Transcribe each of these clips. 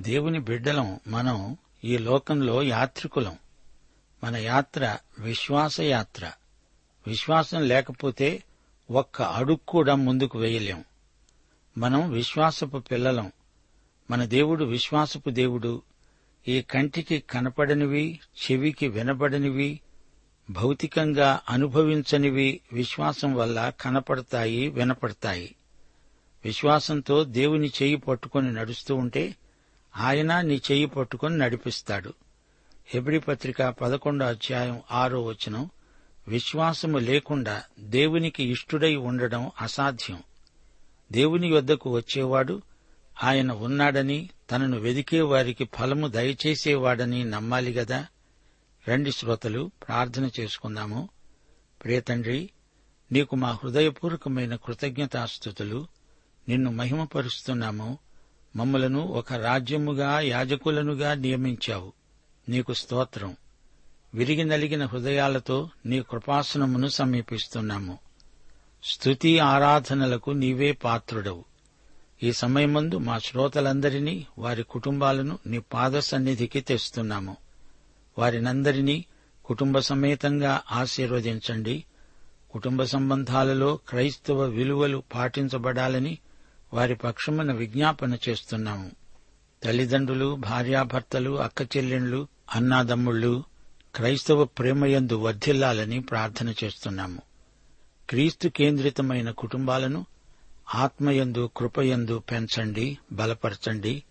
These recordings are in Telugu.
దేవుని బిడ్డలం మనం ఈ లోకంలో యాత్రికులం. మన యాత్ర విశ్వాసయాత్ర విశ్వాసం లేకపోతే ఒక్క అడుగు కూడా ముందుకు వేయలేం. మనం విశ్వాసపు పిల్లలం. మన దేవుడు విశ్వాసపు దేవుడు. ఈ కంటికి కనపడనివి చెవికి వినబడనివి భౌతికంగా అనుభవించనివి విశ్వాసం వల్ల కనపడతాయి వినపడతాయి. విశ్వాసంతో దేవుని చెయ్యి పట్టుకొని నడుస్తూ ఉంటే ఆయన నీ చెయ్యి పట్టుకొని నడిపిస్తాడు. హెబ్రి పత్రిక పదకొండో అధ్యాయం ఆరో వచనం విశ్వాసము లేకుండా దేవునికి ఇష్టుడై ఉండడం అసాధ్యం. దేవుని యొద్దకు వచ్చేవాడు ఆయన ఉన్నాడని తనను వెదికే వారికి ఫలము దయచేసేవాడని నమ్మాలి గదా? రండి శ్రోతలు ప్రార్థన చేసుకుందాము. ప్రియతండ్రి నీకు మా హృదయపూర్వకమైన కృతజ్ఞతాస్థుతులు నిన్ను మహిమపరుస్తున్నాము. మమ్మలను ఒక రాజ్యముగా యాజకులనుగా నియమించావు. నీకు స్తోత్రం. విరిగి నలిగిన హృదయాలతో నీ కృపాసనమును సమీపిస్తున్నాము. స్తుతి ఆరాధనలకు నీవే పాత్రుడవు. ఈ సమయమందు మా శ్రోతలందరినీ వారి కుటుంబాలను నీ పాద సన్నిధికి తెస్తున్నాము. వారినందరినీ కుటుంబ సమేతంగా ఆశీర్వదించండి. కుటుంబ సంబంధాలలో క్రైస్తవ విలువలు పాటించబడాలని వారి పక్షమున విజ్ఞాపన చేస్తున్నాము. తల్లిదండ్రులు భార్యాభర్తలు అక్క చెల్లెండ్లు అన్నాదమ్ముళ్ళు క్రైస్తవ ప్రేమయందు వర్ధిల్లాలని ప్రార్థన చేస్తున్నాము. క్రీస్తు కేంద్రితమైన కుటుంబాలను ఆత్మయందు కృపయందు పెంచండి బలపరచండి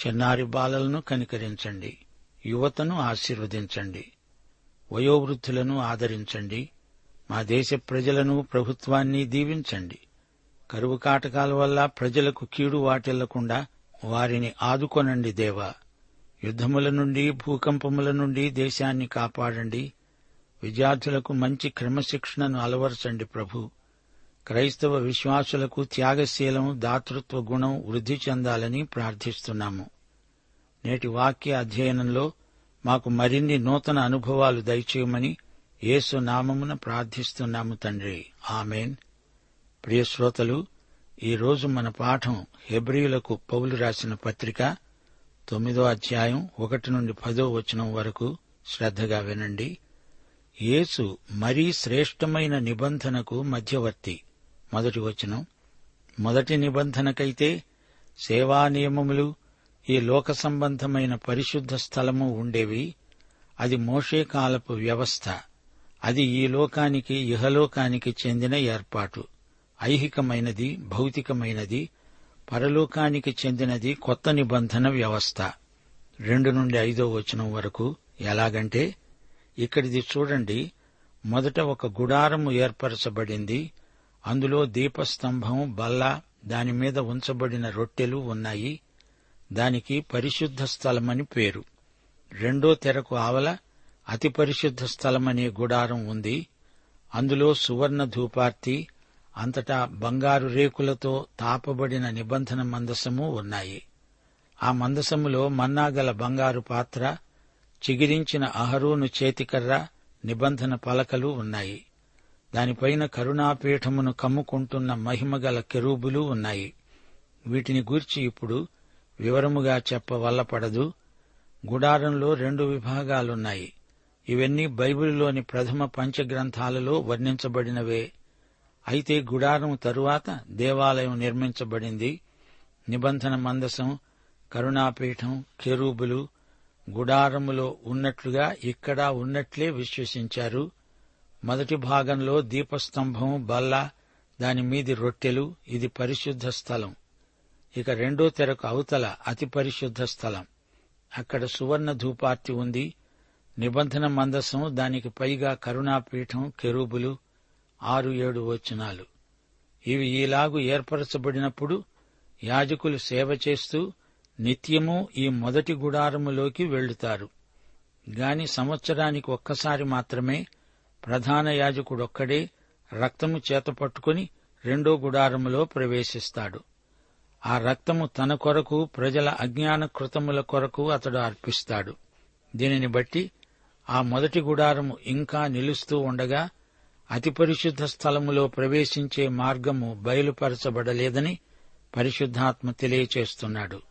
చిన్నారి బాలలను కనికరించండి యువతను ఆశీర్వదించండి వయోవృద్ధులను ఆదరించండి మా దేశ ప్రజలను ప్రభుత్వాన్ని దీవించండి. కరువు కాటకాల వల్ల ప్రజలకు కీడు వాటిల్లకుండా వారిని ఆదుకొనండి దేవా. యుద్ధముల నుండి భూకంపముల నుండి దేశాన్ని కాపాడండి. విద్యార్థులకు మంచి క్రమశిక్షణను అలవరచండి ప్రభు. క్రైస్తవ విశ్వాసులకు త్యాగశీలం దాతృత్వ గుణం వృద్ధి చెందాలని ప్రార్థిస్తున్నాము. నేటి వాక్య అధ్యయనంలో మాకు మరిన్ని నూతన అనుభవాలు దయచేయమని యేసు నామమున ప్రార్థిస్తున్నాము తండ్రి. ఆమెన్. ప్రియ శ్రోతలు మన పాఠం హెబ్రియులకు పౌలు రాసిన పత్రిక తొమ్మిదో అధ్యాయం ఒకటి నుండి పదో వచనం వరకు శ్రద్ధగా వినండి. యేసు మరీ శ్రేష్టమైన నిబంధనకు మధ్యవర్తి. మొదటి వచనం. మొదటి నిబంధనకైతే సేవా నియమములు ఈ లోక సంబంధమైన పరిశుద్ధ స్థలము ఉండేవి. అది మోషే కాలపు వ్యవస్థ. అది ఈ లోకానికి ఇహలోకానికి చెందిన ఏర్పాటు. ఐహికమైనది భౌతికమైనది పరలోకానికి చెందినది కొత్త నిబంధన వ్యవస్థ. రెండు నుండి ఐదో వచనం వరకు ఎలాగంటే ఇక్కడిది చూడండి మొదట ఒక గుడారము ఏర్పరచబడింది అందులో దీపస్తంభం బల్ల దానిమీద ఉంచబడిన రొట్టెలు ఉన్నాయి దానికి పరిశుద్ధ స్థలమని పేరు. రెండో తెరకు ఆవల అతి పరిశుద్ధ స్థలమనే గుడారం ఉంది అందులో సువర్ణ ధూపార్తి అంతటా బంగారు రేకులతో తాపబడిన నిబంధన మందసము ఉన్నాయి. ఆ మందసములో మన్నాగల బంగారు పాత్ర చిగిరించిన అహరోను చేతికర్ర నిబంధన పలకలు ఉన్నాయి. దానిపైన కరుణాపీఠమును కమ్ముకుంటున్న మహిమగల కెరూబులు ఉన్నాయి. వీటిని గూర్చి ఇప్పుడు వివరముగా చెప్పవల్లపడదు. గుడారంలో రెండు విభాగాలున్నాయి. ఇవన్నీ బైబిల్లోని ప్రథమ పంచగ్రంథాలలో వర్ణించబడినవే. అయితే గుడారం తరువాత దేవాలయం నిర్మించబడింది. నిబంధన మందసం కరుణాపీఠం కెరూబులు గుడారములో ఉన్నట్లుగా ఇక్కడ ఉన్నట్లే విశ్వసించారు. మొదటి భాగంలో దీపస్తంభం బల్ల దాని మీది రొట్టెలు ఇది పరిశుద్ధ స్థలం. ఇక రెండో తెరకు అవతల అతి పరిశుద్ధ స్థలం. అక్కడ సువర్ణ ధూపార్తి ఉంది. నిబంధన మందసం దానికి పైగా కరుణాపీఠం కెరూబులు ఆరు ఏడు వచనాలు. ఇవి ఈలాగు ఏర్పరచబడినప్పుడు యాజకులు సేవ చేస్తూ నిత్యము ఈ మొదటి గుడారములోకి వెళ్ళుతారు గాని సంవత్సరానికి ఒక్కసారి మాత్రమే ప్రధాన యాజకుడొక్కడే రక్తము చేత పట్టుకుని రెండో గుడారములో ప్రవేశిస్తాడు. ఆ రక్తము తన కొరకు ప్రజల అజ్ఞాన కృతముల కొరకు అతడు అర్పిస్తాడు. దీనిని బట్టి ఆ మొదటి గుడారము ఇంకా నిలుస్తూ ఉండగా అతి పరిశుద్ధ స్థలములో ప్రవేశించే మార్గము బయలుపరచబడలేదని పరిశుద్ధాత్మ తెలియచేస్తున్నాడు.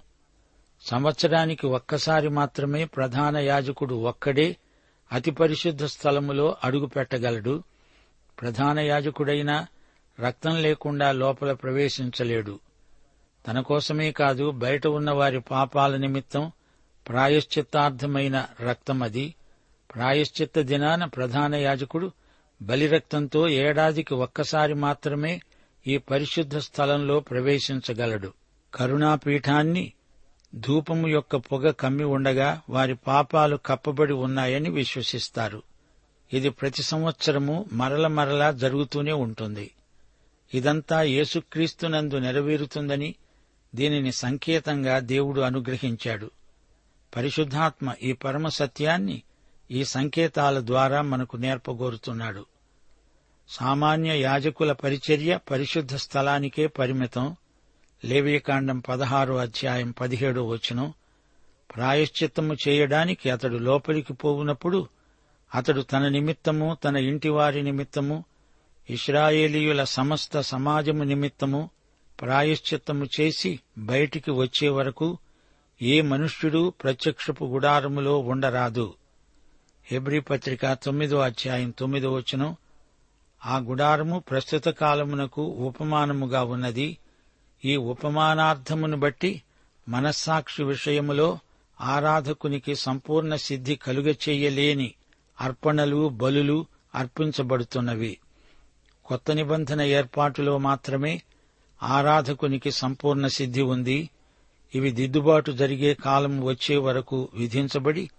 సంవత్సరానికి ఒక్కసారి మాత్రమే ప్రధాన యాజకుడు ఒక్కడే అతి పరిశుద్ధ స్థలములో అడుగు పెట్టగలడు. ప్రధాన యాజకుడైనా రక్తం లేకుండా లోపల ప్రవేశించలేడు. తన కోసమే కాదు బయట ఉన్న వారి పాపాల నిమిత్తం ప్రాయశ్చిత్తార్థమైన రక్తమది. ప్రాయశ్చిత్త దినాన ప్రధాన యాజకుడు బలిరక్తంతో ఏడాదికి ఒక్కసారి మాత్రమే ఈ పరిశుద్ధ స్థలంలో ప్రవేశించగలడు. కరుణాపీఠాన్ని ధూపము యొక్క పొగ కమ్మి ఉండగా వారి పాపాలు కప్పబడి ఉన్నాయని విశ్వసిస్తారు. ఇది ప్రతి సంవత్సరము మరల మరలా జరుగుతూనే ఉంటుంది. ఇదంతా యేసుక్రీస్తునందు నెరవేరుతుందని దీనిని సంకేతంగా దేవుడు అనుగ్రహించాడు. పరిశుద్ధాత్మ ఈ పరమ సత్యాన్ని ఈ సంకేతాల ద్వారా మనకు నేర్పగోరుతున్నాడు. సామాన్య యాజకుల పరిచర్య పరిశుద్ధ స్థలానికే పరిమితం. లేవీకాండం పదహారో అధ్యాయం పదిహేడో వచనం. ప్రాయశ్చిత్తము చేయడానికి అతడు లోపలికి పోవునప్పుడు అతడు తన నిమిత్తము తన ఇంటివారి నిమిత్తము ఇస్రాయేలీయుల సమస్త సమాజము నిమిత్తము ప్రాయశ్చిత్తము చేసి బయటికి వచ్చే వరకు ఏ మనుష్యుడు ప్రత్యక్షపు గుడారములో ఉండరాదు. హెబ్రి పత్రిక తొమ్మిదో అధ్యాయం తొమ్మిదో వచనం. ఆ గుడారము ప్రస్తుత కాలమునకు ఉపమానముగా ఉన్నది. ఈ ఉపమానార్థమును బట్టి మనస్సాక్షి విషయములో ఆరాధకునికి సంపూర్ణ సిద్ధి కలుగచేయలేని అర్పణలు బలులు అర్పించబడుతున్నవి. కొత్త నిబంధన ఏర్పాటులో మాత్రమే ఆరాధకునికి సంపూర్ణ సిద్ధి ఉంది. ఇవి దిద్దుబాటు జరిగే కాలం వచ్చే వరకు విధించబడి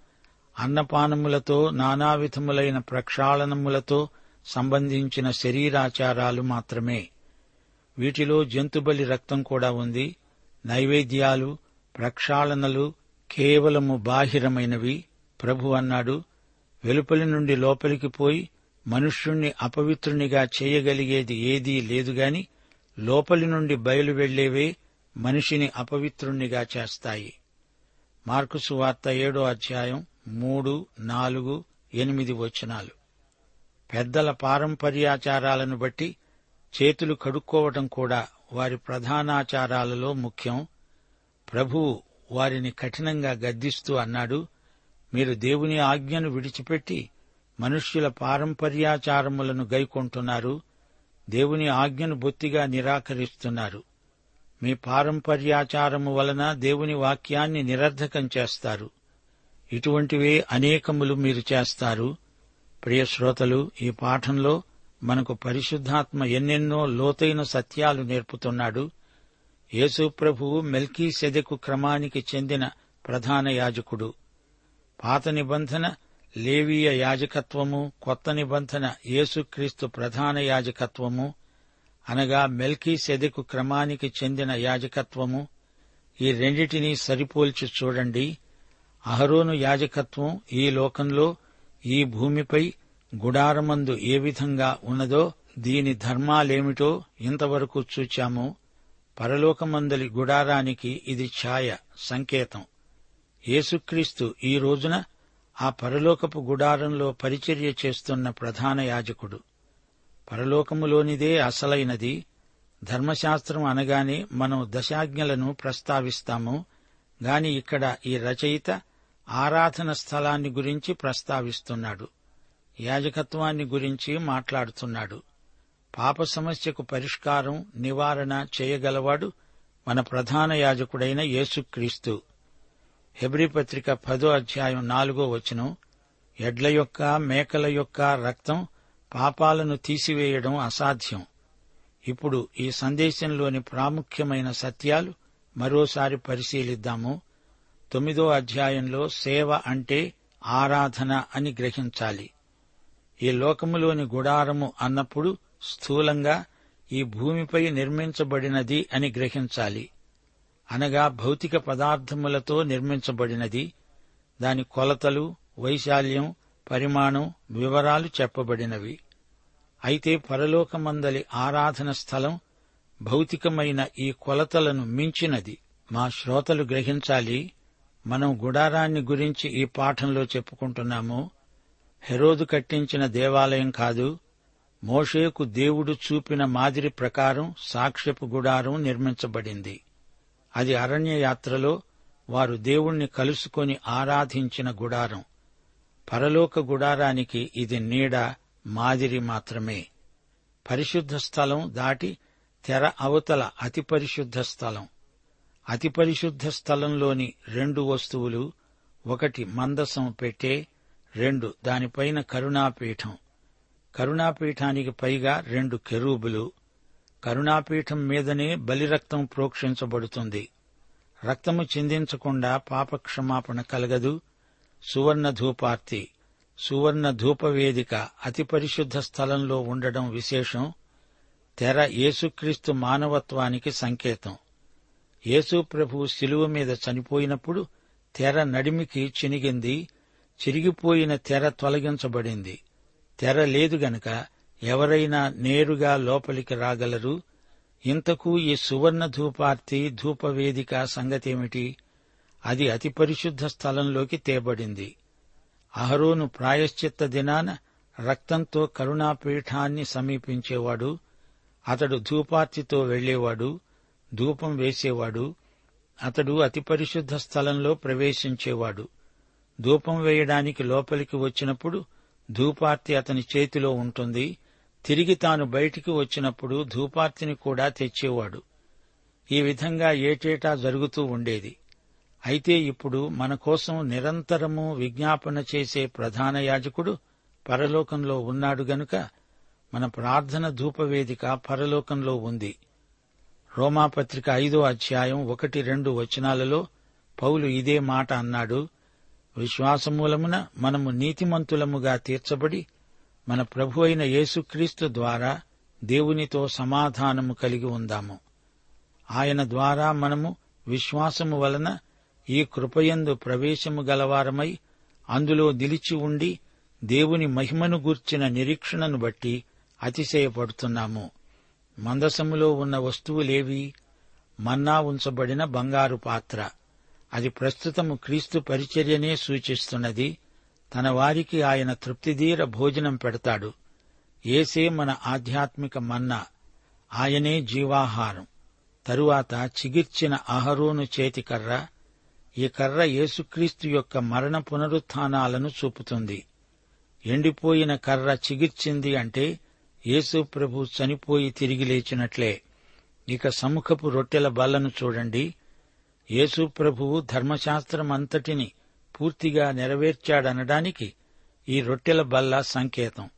అన్నపానములతో నానావిధములైన ప్రక్షాళనములతో సంబంధించిన శరీరాచారాలు మాత్రమే. వీటిలో జంతుబలి రక్తం కూడా ఉంది. నైవేద్యాలు ప్రక్షాళనలు కేవలము బాహిరమైనవి. ప్రభు అన్నాడు. వెలుపలి నుండి లోపలికి పోయి మనుష్యుణ్ణి అపవిత్రునిగా చేయగలిగేది ఏదీ లేదుగాని లోపలి నుండి బయలు వెళ్ళేవే మనిషిని అపవిత్రుణ్ణిగా చేస్తాయి. మార్కుసు వార్త ఏడో అధ్యాయం మూడు నాలుగు ఎనిమిది వచనాలు. పెద్దల పారంపర్యాచారాలను బట్టి చేతులు కడుక్కోవటం కూడా వారి ప్రధానాచారాలలో ముఖ్యం. ప్రభువు వారిని కఠినంగా గద్దిస్తూ అన్నాడు మీరు దేవుని ఆజ్ఞను విడిచిపెట్టి మనుష్యుల పారంపర్యాచారములను గైకొంటున్నారు. దేవుని ఆజ్ఞను బొత్తిగా నిరాకరిస్తున్నారు. మీ పారంపర్యాచారము వలన దేవుని వాక్యాన్ని నిరర్ధకం చేస్తారు. ఇటువంటివే అనేకములు మీరు చేస్తారు. ప్రియ శ్రోతలు ఈ పాఠంలో మనకు పరిశుద్ధాత్మ ఎన్నెన్నో లోతైన సత్యాలు నేర్పుతున్నాడు. యేసుప్రభువు మెల్కీ సెదెకు క్రమానికి చెందిన ప్రధాన యాజకుడు. పాత నిబంధన లేవీయ యాజకత్వము కొత్త నిబంధన యేసుక్రీస్తు ప్రధాన యాజకత్వము అనగా మెల్కీ సెదెకు క్రమానికి చెందిన యాజకత్వము. ఈ రెండిటినీ సరిపోల్చి చూడండి. అహరోను యాజకత్వం ఈ లోకంలో ఈ భూమిపై గుడారమందు ఏ విధంగా ఉన్నదో దీని ధర్మాలేమిటో ఇంతవరకు చూచాము. పరలోకమందలి గుడారానికి ఇది ఛాయ సంకేతం. యేసుక్రీస్తు ఈ రోజున ఆ పరలోకపు గుడారంలో పరిచర్య చేస్తున్న ప్రధాన యాజకుడు. పరలోకములోనిదే అసలైనది. ధర్మశాస్త్రం అనగానే మనం దశాజ్ఞలను ప్రస్తావిస్తాము. గాని ఇక్కడ ఈ రచయిత ఆరాధన స్థలాన్ని గురించి ప్రస్తావిస్తున్నాడు. యాజకత్వాన్ని గురించి మాట్లాడుతున్నాడు. పాప సమస్యకు పరిష్కారం నివారణ చేయగలవాడు మన ప్రధాన యాజకుడైన యేసుక్రీస్తు. హెబ్రిపత్రిక పదో అధ్యాయం నాలుగో వచనం ఎడ్ల యొక్క మేకల యొక్క రక్తం పాపాలను తీసివేయడం అసాధ్యం. ఇప్పుడు ఈ సందేశంలోని ప్రాముఖ్యమైన సత్యాలు మరోసారి పరిశీలిద్దాము. తొమ్మిదో అధ్యాయంలో సేవ అంటే ఆరాధన అని గ్రహించాలి. ఈ లోకములోని గుడారము అన్నప్పుడు స్థూలంగా ఈ భూమిపై నిర్మించబడినది అని గ్రహించాలి. అనగా భౌతిక పదార్థములతో నిర్మించబడినది. దాని కొలతలు వైశాల్యం పరిమాణం వివరాలు చెప్పబడినవి. అయితే పరలోకమందలి ఆరాధన స్థలం భౌతికమైన ఈ కొలతలను మించినది. మా శ్రోతలు గ్రహించాలి మనం గుడారాన్ని గురించి ఈ పాఠంలో చెప్పుకుంటున్నాము. హెరోదు కట్టించిన దేవాలయం కాదు మోషేకు దేవుడు చూపిన మాదిరి ప్రకారం సాక్ష్యపు గుడారం నిర్మించబడింది. అది అరణ్య యాత్రలో వారు దేవుణ్ణి కలుసుకొని ఆరాధించిన గుడారం. పరలోక గుడారానికి ఇది నీడ మాదిరి మాత్రమే. పరిశుద్ధ స్థలం దాటి తెర అవతల అతి పరిశుద్ధ స్థలం. అతి పరిశుద్ధ స్థలంలోని రెండు వస్తువులు ఒకటి మందసం పెట్టే రెండు దానిపైన కరుణాపీఠం. కరుణాపీఠానికి పైగా రెండు కెరూబులు. కరుణాపీఠం మీదనే బలిరక్తం ప్రోక్షించబడుతుంది. రక్తము చిందించకుండా పాపక్షమాపణ కలగదు. సువర్ణ ధూపార్తి సువర్ణ ధూపవేదిక అతి పరిశుద్ధ స్థలంలో ఉండడం విశేషం. తెర యేసుక్రీస్తు మానవత్వానికి సంకేతం. యేసుప్రభు శిలువ మీద చనిపోయినప్పుడు తెర నడిమికి చినిగింది చిరిగిపోయిన తెర తొలగించబడింది. తెర లేదు గనక ఎవరైనా నేరుగా లోపలికి రాగలరు. ఇంతకు ఈ సువర్ణ ధూపార్తి ధూపవేదిక సంగతేమిటి? అది అతి పరిశుద్ధ స్థలంలోకి తేబడింది. అహరోను ప్రాయశ్చిత్త దినాన రక్తంతో కరుణాపీఠాన్ని సమీపించేవాడు. అతడు ధూపార్తితో వెళ్ళేవాడు ధూపం వేసేవాడు. అతడు అతి పరిశుద్ధ స్థలంలో ప్రవేశించేవాడు. ధూపం వేయడానికి లోపలికి వచ్చినప్పుడు ధూపార్తి అతని చేతిలో ఉంటుంది. తిరిగి తాను బయటికి వచ్చినప్పుడు ధూపార్తిని కూడా తెచ్చేవాడు. ఈ విధంగా ఏటేటా జరుగుతూ ఉండేది. అయితే ఇప్పుడు మన కోసం నిరంతరము విజ్ఞాపన చేసే ప్రధాన యాజకుడు పరలోకంలో ఉన్నాడు గనుక మన ప్రార్థన ధూపవేదిక పరలోకంలో ఉంది. రోమాపత్రిక ఐదో అధ్యాయం ఒకటి రెండు వచనాలలో పౌలు ఇదే మాట అన్నాడు విశ్వాసమూలమున మనము నీతిమంతులముగా తీర్చబడి మన ప్రభు అయిన యేసుక్రీస్తు ద్వారా దేవునితో సమాధానము కలిగి ఉందాము. ఆయన ద్వారా మనము విశ్వాసము వలన ఈ కృపయందు ప్రవేశము గలవారమై అందులో నిలిచి ఉండి దేవుని మహిమను గూర్చిన నిరీక్షణను బట్టి అతిశయపడుతున్నాము. మందసములో ఉన్న వస్తువులేవి మన్నా ఉంచబడిన బంగారు పాత్ర. అది ప్రస్తుతము క్రీస్తు పరిచర్యనే సూచిస్తున్నది. తన వారికి ఆయన తృప్తిదీర భోజనం పెడతాడు. ఏసే మన ఆధ్యాత్మిక మన్నా. ఆయనే జీవాహారం. తరువాత చిగిర్చిన అహరోను చేతి కర్ర. ఈ కర్ర యేసుక్రీస్తు యొక్క మరణ పునరుత్నాలను చూపుతుంది. ఎండిపోయిన కర్ర చిగిర్చింది అంటే యేసు ప్రభు చనిపోయి తిరిగి లేచినట్లే. ఇక సముఖపు రొట్టెల బల్లను చూడండి. యేసు ప్రభువు ధర్మశాస్త్రమంతటిని పూర్తిగా నెరవేర్చాడనడానికి ఈ రొట్టెల బల్ల సంకేతం.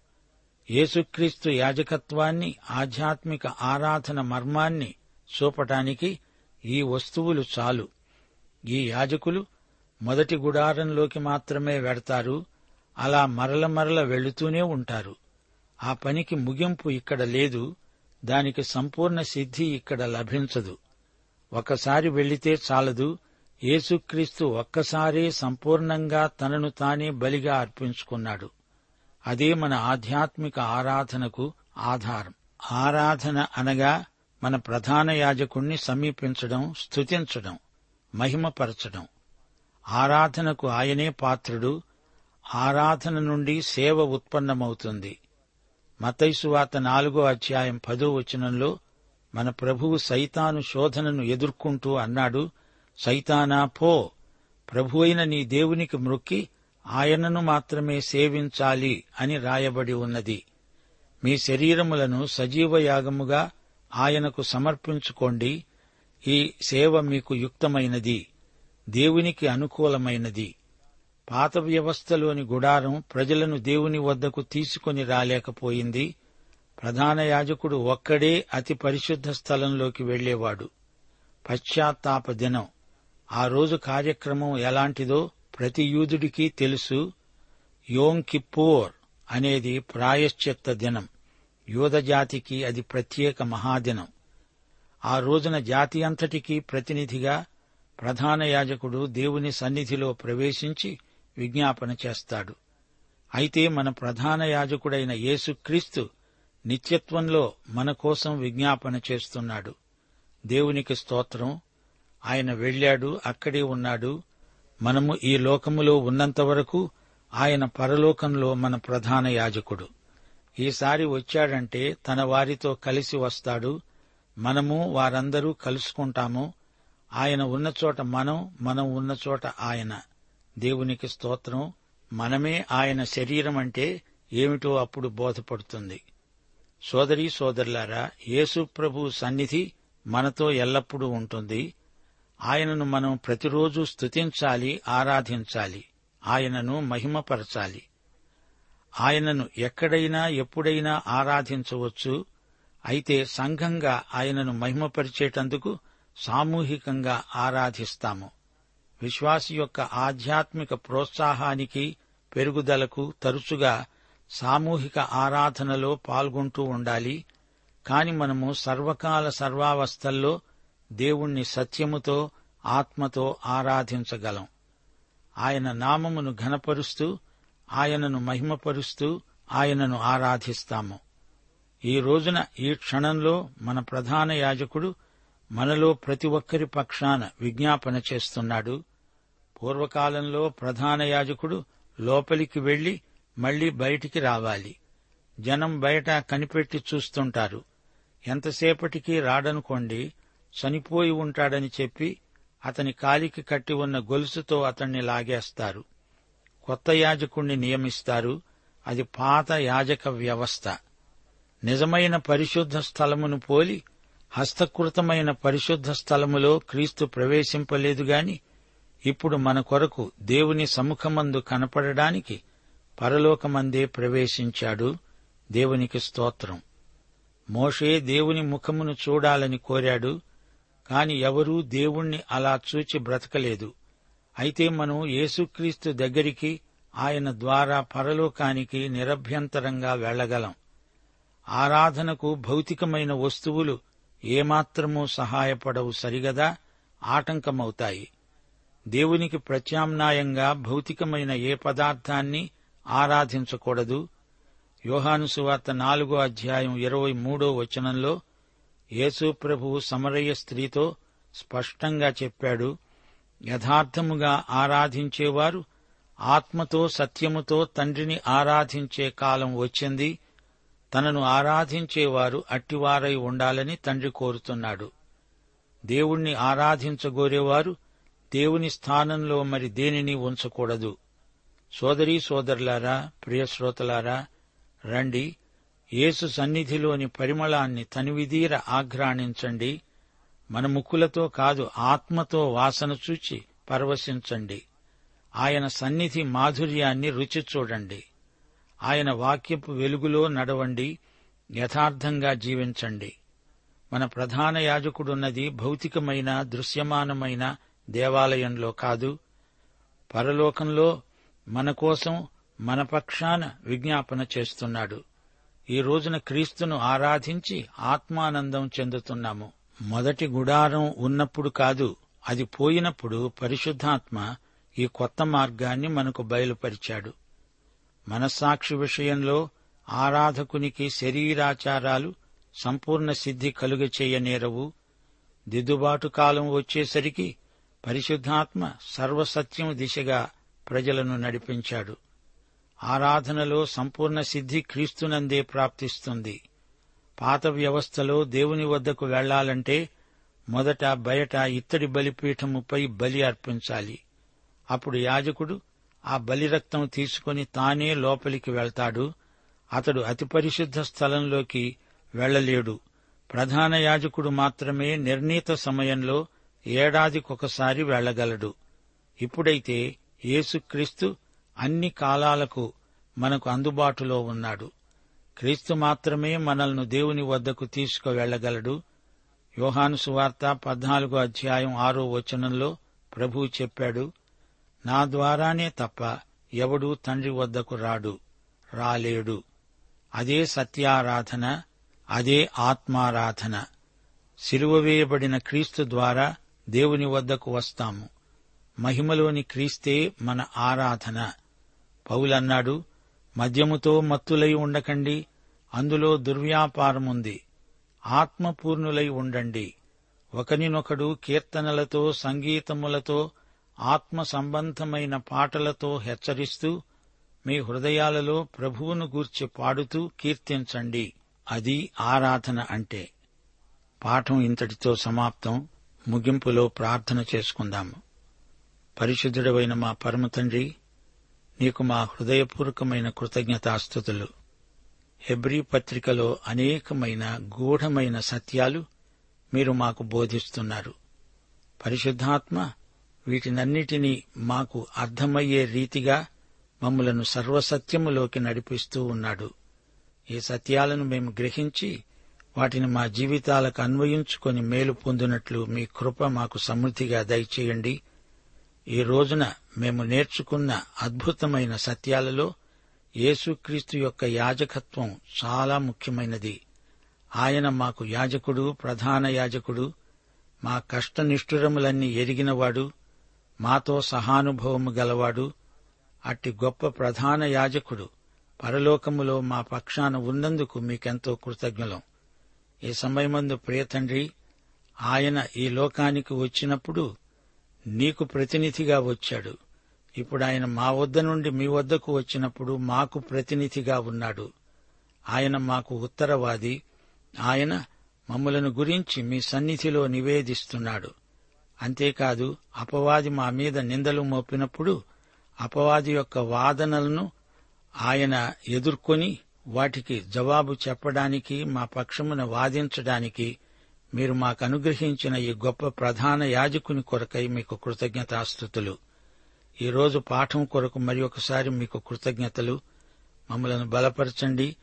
యేసుక్రీస్తు యాజకత్వాన్ని ఆధ్యాత్మిక ఆరాధన మర్మాన్ని చూపటానికి ఈ వస్తువులు చాలు. ఈ యాజకులు మొదటి గుడారంలోకి మాత్రమే వెడతారు. అలా మరల మరల వెళుతూనే ఉంటారు. ఆ పనికి ముగింపు ఇక్కడ లేదు దానికి సంపూర్ణ సిద్ధి ఇక్కడ లభించదు. ఒకసారి వెళ్ళితే చాలదు యేసుక్రీస్తు ఒక్కసారే సంపూర్ణంగా తనను తానే బలిగా అర్పించుకున్నాడు. అదే మన ఆధ్యాత్మిక ఆరాధనకు ఆధారం. ఆరాధన అనగా మన ప్రధాన యాజకుణ్ణి సమీపించడం స్తుతించడం మహిమపరచడం. ఆరాధనకు ఆయనే పాత్రుడు ఆరాధన నుండి సేవ ఉత్పన్నమవుతుంది. మతైసువాత నాలుగో అధ్యాయం పదో వచనంలో మన ప్రభువు సైతాను శోధనను ఎదుర్కొంటూ అన్నాడు సైతానా పో ప్రభు అయిన నీ దేవునికి మ్రొక్కి ఆయనను మాత్రమే సేవించాలి అని రాయబడి ఉన్నది. మీ శరీరములను సజీవ యాగముగా ఆయనకు సమర్పించుకోండి. ఈ సేవ మీకు యుక్తమైనది దేవునికి అనుకూలమైనది. పాత వ్యవస్థలోని గుడారం ప్రజలను దేవుని వద్దకు తీసుకొని రాలేకపోయింది. ప్రధాన యాజకుడు ఒక్కడే అతి పరిశుద్ధ స్థలంలోకి వెళ్ళేవాడు పశ్చాత్తాప దినం. ఆ రోజు కార్యక్రమం ఎలాంటిదో ప్రతి యూదుడికి తెలుసు. యోం కిప్పూర్ అనేది ప్రాయశ్చిత్త దినం. యూదజాతికి అది ప్రత్యేక మహాదినం. ఆ రోజున జాతి అంతటికీ ప్రతినిధిగా ప్రధాన యాజకుడు దేవుని సన్నిధిలో ప్రవేశించి విజ్ఞాపన చేస్తాడు. అయితే మన ప్రధాన యాజకుడైన యేసుక్రీస్తు నిత్యత్వంలో మన కోసం విజ్ఞాపన చేస్తున్నాడు. దేవునికి స్తోత్రం. ఆయన వెళ్ళాడు అక్కడే ఉన్నాడు. మనము ఈ లోకములో ఉన్నంత వరకు ఆయన పరలోకంలో మన ప్రధాన యాజకుడు. ఈసారి వచ్చాడంటే తన వారితో కలిసి వస్తాడు. మనము వారందరూ కలుసుకుంటాము. ఆయన ఉన్న చోట మనం మనం ఉన్న చోట ఆయన. దేవునికి స్తోత్రం. మనమే ఆయన శరీరం అంటే ఏమిటో అప్పుడు బోధపడుతుంది. సోదరీ సోదరులారా యేసుప్రభు సన్నిధి మనతో ఎల్లప్పుడూ ఉంటుంది. ఆయనను మనం ప్రతిరోజు స్తుతించాలి ఆరాధించాలి. ఆయనను మహిమపరచాలి. ఆయనను ఎక్కడైనా ఎప్పుడైనా ఆరాధించవచ్చు. అయితే సంఘంగా ఆయనను మహిమపరిచేటందుకు సామూహికంగా ఆరాధిస్తాము. విశ్వాసి యొక్క ఆధ్యాత్మిక ప్రోత్సాహానికి పెరుగుదలకు తరచుగా సామూహిక ఆరాధనలో పాల్గొంటూ ఉండాలి. కాని మనము సర్వకాల సర్వావస్థల్లో దేవుణ్ణి సత్యముతో ఆత్మతో ఆరాధించగలం. ఆయన నామమును ఘనపరుస్తూ ఆయనను మహిమపరుస్తూ ఆయనను ఆరాధిస్తాము. ఈ రోజున ఈ క్షణంలో మన ప్రధాన యాజకుడు మనలో ప్రతి ఒక్కరి పక్షాన విజ్ఞాపన చేస్తున్నాడు. పూర్వకాలంలో ప్రధాన యాజకుడు లోపలికి వెళ్ళి మళ్ళీ బయటికి రావాలి. జనం బయట కనిపెట్టి చూస్తుంటారు. ఎంతసేపటికి రాడనుకోండి చనిపోయి ఉంటాడని చెప్పి అతని కాలికి కట్టి ఉన్న గొలుసుతో అతణ్ణి లాగేస్తారు. కొత్త యాజకుణ్ణి నియమిస్తారు. అది పాత యాజక వ్యవస్థ. నిజమైన పరిశుద్ధ స్థలమును పోలి హస్తకృతమైన పరిశుద్ధ స్థలములో క్రీస్తు ప్రవేశింపలేదు గాని ఇప్పుడు మన కొరకు దేవుని సముఖమందు కనపడడానికి పరలోకమందే ప్రవేశించాడు దేవునికి స్తోత్రం. మోషే దేవుని ముఖమును చూడాలని కోరాడు కాని ఎవరూ దేవుణ్ణి అలా చూచి బ్రతకలేదు. అయితే మనం యేసుక్రీస్తు దగ్గరికి ఆయన ద్వారా పరలోకానికి నిరభ్యంతరంగా వెళ్ళగలం ఆరాధనకు భౌతికమైన వస్తువులు ఏమాత్రమూ సహాయపడవు సరిగదా? ఆటంకమవుతాయి. దేవునికి ప్రత్యామ్నాయంగా భౌతికమైన ఏ పదార్థాన్ని ఆరాధించకూడదు. యోహానుసువార్త నాలుగో అధ్యాయం ఇరవై మూడో వచనంలో యేసు ప్రభువు సమరయ్య స్త్రీతో స్పష్టంగా చెప్పాడు యథార్థముగా ఆరాధించేవారు ఆత్మతో సత్యముతో తండ్రిని ఆరాధించే కాలం వచ్చింది తనను ఆరాధించేవారు అట్టివారై ఉండాలని తండ్రి కోరుతున్నాడు. దేవుణ్ణి ఆరాధించగోరేవారు దేవుని స్థానంలో మరి దేనిని ఉంచకూడదు. సోదరీ సోదరులారా ప్రియశ్రోతలారా రండి. యేసు సన్నిధిలోని పరిమళాన్ని తనివిదీర ఆఘ్రాణించండి. మన ముక్కులతో కాదు ఆత్మతో వాసన చూచి పరవశించండి. ఆయన సన్నిధి మాధుర్యాన్ని రుచి చూడండి. ఆయన వాక్యపు వెలుగులో నడవండి యథార్థంగా జీవించండి. మన ప్రధాన యాజకుడున్నది భౌతికమైన దృశ్యమానమైన దేవాలయంలో కాదు పరలోకంలో మన కోసం మన పక్షాన విజ్ఞాపన చేస్తున్నాడు. ఈ రోజున క్రీస్తును ఆరాధించి ఆత్మానందం చెందుతున్నాము. మొదటి గుడారం ఉన్నప్పుడు కాదు అది పోయినప్పుడు పరిశుద్ధాత్మ ఈ కొత్త మార్గాన్ని మనకు బయలుపరిచాడు. మనస్సాక్షి విషయంలో ఆరాధకునికి శరీరాచారాలు సంపూర్ణ సిద్ధి కలుగచేయనేరవు. దిద్దుబాటు కాలం వచ్చేసరికి పరిశుద్ధాత్మ సర్వసత్యం దిశగా ప్రజలను నడిపించాడు. ఆరాధనలో సంపూర్ణ సిద్ధి క్రీస్తునందే ప్రాప్తిస్తుంది. పాత వ్యవస్థలో దేవుని వద్దకు వెళ్ళాలంటే మొదట బయట ఇత్తడి బలిపీఠముపై బలి అర్పించాలి. అప్పుడు యాజకుడు ఆ బలిరక్తం తీసుకుని తానే లోపలికి వెళ్తాడు. అతడు అతి పరిశుద్ధ స్థలంలోకి వెళ్ళలేడు ప్రధాన యాజకుడు మాత్రమే నిర్ణీత సమయంలో ఏడాదికొకసారి వెళ్ళగలడు ఇప్పుడైతే యేసుక్రీస్తు అన్ని కాలాలకు మనకు అందుబాటులో ఉన్నాడు. క్రీస్తు మాత్రమే మనల్ని దేవుని వద్దకు తీసుకువెళ్ళగలడు యోహాను సువార్త పద్నాలుగో అధ్యాయం ఆరో వచనంలో ప్రభువు చెప్పాడు నా ద్వారానే తప్ప ఎవడూ తండ్రి వద్దకు రాడు రాలేడు. అదే సత్యారాధన అదే ఆత్మారాధన. సిలువ వేయబడిన క్రీస్తు ద్వారా దేవుని వద్దకు వస్తాము. మహిమలోని క్రీస్తే మన ఆరాధన. పౌలన్నాడు మద్యముతో మత్తులై ఉండకండి అందులో దుర్వ్యాపారముంది. ఆత్మపూర్ణులై ఉండండి. ఒకనినొకడు కీర్తనలతో సంగీతములతో ఆత్మ సంబంధమైన పాటలతో హెచ్చరిస్తూ మీ హృదయాలలో ప్రభువును గూర్చి పాడుతూ కీర్తించండి. అది ఆరాధన అంటే. పాఠం ఇంతటితో సమాప్తం. ముగింపులో ప్రార్థన చేసుకుందాము. పరిశుద్ధుడవైన మా పరమ తండ్రి నీకు మా హృదయపూర్వకమైన కృతజ్ఞతాస్థుతులు. హెబ్రీ పత్రికలో అనేకమైన గూఢమైన సత్యాలు మీరు మాకు బోధిస్తున్నారు. పరిశుద్ధాత్మ వీటినన్నిటినీ మాకు అర్థమయ్యే రీతిగా మమ్మలను సర్వసత్యములోకి నడిపిస్తూ ఉన్నాడు. ఈ సత్యాలను మేము గ్రహించి వాటిని మా జీవితాలకు అన్వయించుకొని మేలు పొందినట్లు మీ కృప మాకు సమృద్ధిగా దయచేయండి. ఈ రోజున మేము నేర్చుకున్న అద్భుతమైన సత్యాలలో యేసుక్రీస్తు యొక్క యాజకత్వం చాలా ముఖ్యమైనది. ఆయన మాకు యాజకుడు ప్రధాన యాజకుడు మా కష్టనిష్ఠురములన్నీ ఎరిగినవాడు మాతో సహానుభవము గలవాడు అట్టి గొప్ప ప్రధాన యాజకుడు. పరలోకములో మా పక్షాన ఉన్నందుకు మీకెంతో కృతజ్ఞలం. ఈ సమయమందు ప్రియతండ్రి ఆయన ఈ లోకానికి వచ్చినప్పుడు నీకు ప్రతినిధిగా వచ్చాడు. ఇప్పుడు ఆయన మా వద్ద నుండి మీ వద్దకు వచ్చినప్పుడు మాకు ప్రతినిధిగా ఉన్నాడు. ఆయన మాకు ఉత్తరవాది. ఆయన మమ్మలను గురించి మీ సన్నిధిలో నివేదిస్తున్నాడు. అంతేకాదు అపవాది మా మీద నిందలు మోపినప్పుడు అపవాది యొక్క వాదనలను ఆయన ఎదుర్కొని వాటికి జవాబు చెప్పడానికి మా పక్షమున వాదించడానికి మీరు మాకు అనుగ్రహించిన ఈ గొప్ప ప్రధాన యాజకుని కొరకై మీకు కృతజ్ఞతాస్థుతులు ఈరోజు పాఠం కొరకు మరి ఒకసారి మీకు కృతజ్ఞతలు. మమ్మలను బలపరచండి.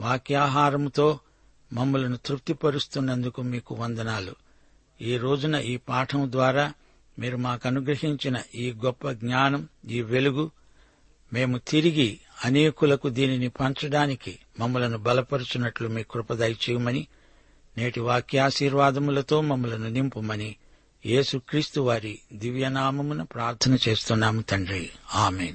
వాక్యాహారముతో మమ్మలను తృప్తిపరుస్తున్నందుకు మీకు వందనాలు. ఈ రోజున ఈ పాఠం ద్వారా మీరు మాకు అనుగ్రహించిన ఈ గొప్ప జ్ఞానం ఈ వెలుగు మేము తిరిగి అనేకులకు దీనిని పంచడానికి మమ్మలను బలపరుచున్నట్లు మీ కృపదయచేయమని నేటి వాక్యాశీర్వాదములతో మమ్మలను నింపుమని యేసుక్రీస్తు వారి దివ్యనామమున ప్రార్థన చేస్తున్నాము తండ్రి. ఆమెన్.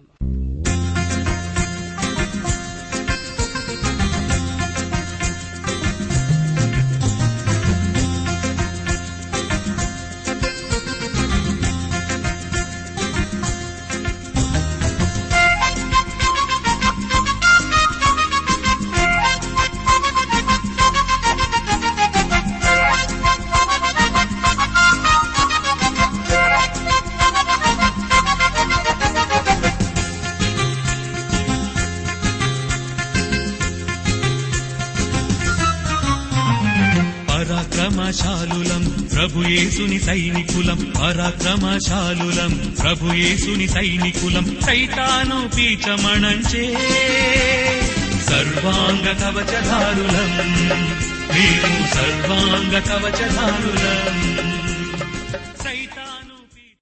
పరాక్రమశాలులం ప్రభుయేసుని సైనికులం సైతాను పీచమణంచే. సర్వాంగ కవచధారులం మేము సర్వాంగ కవచధారులం.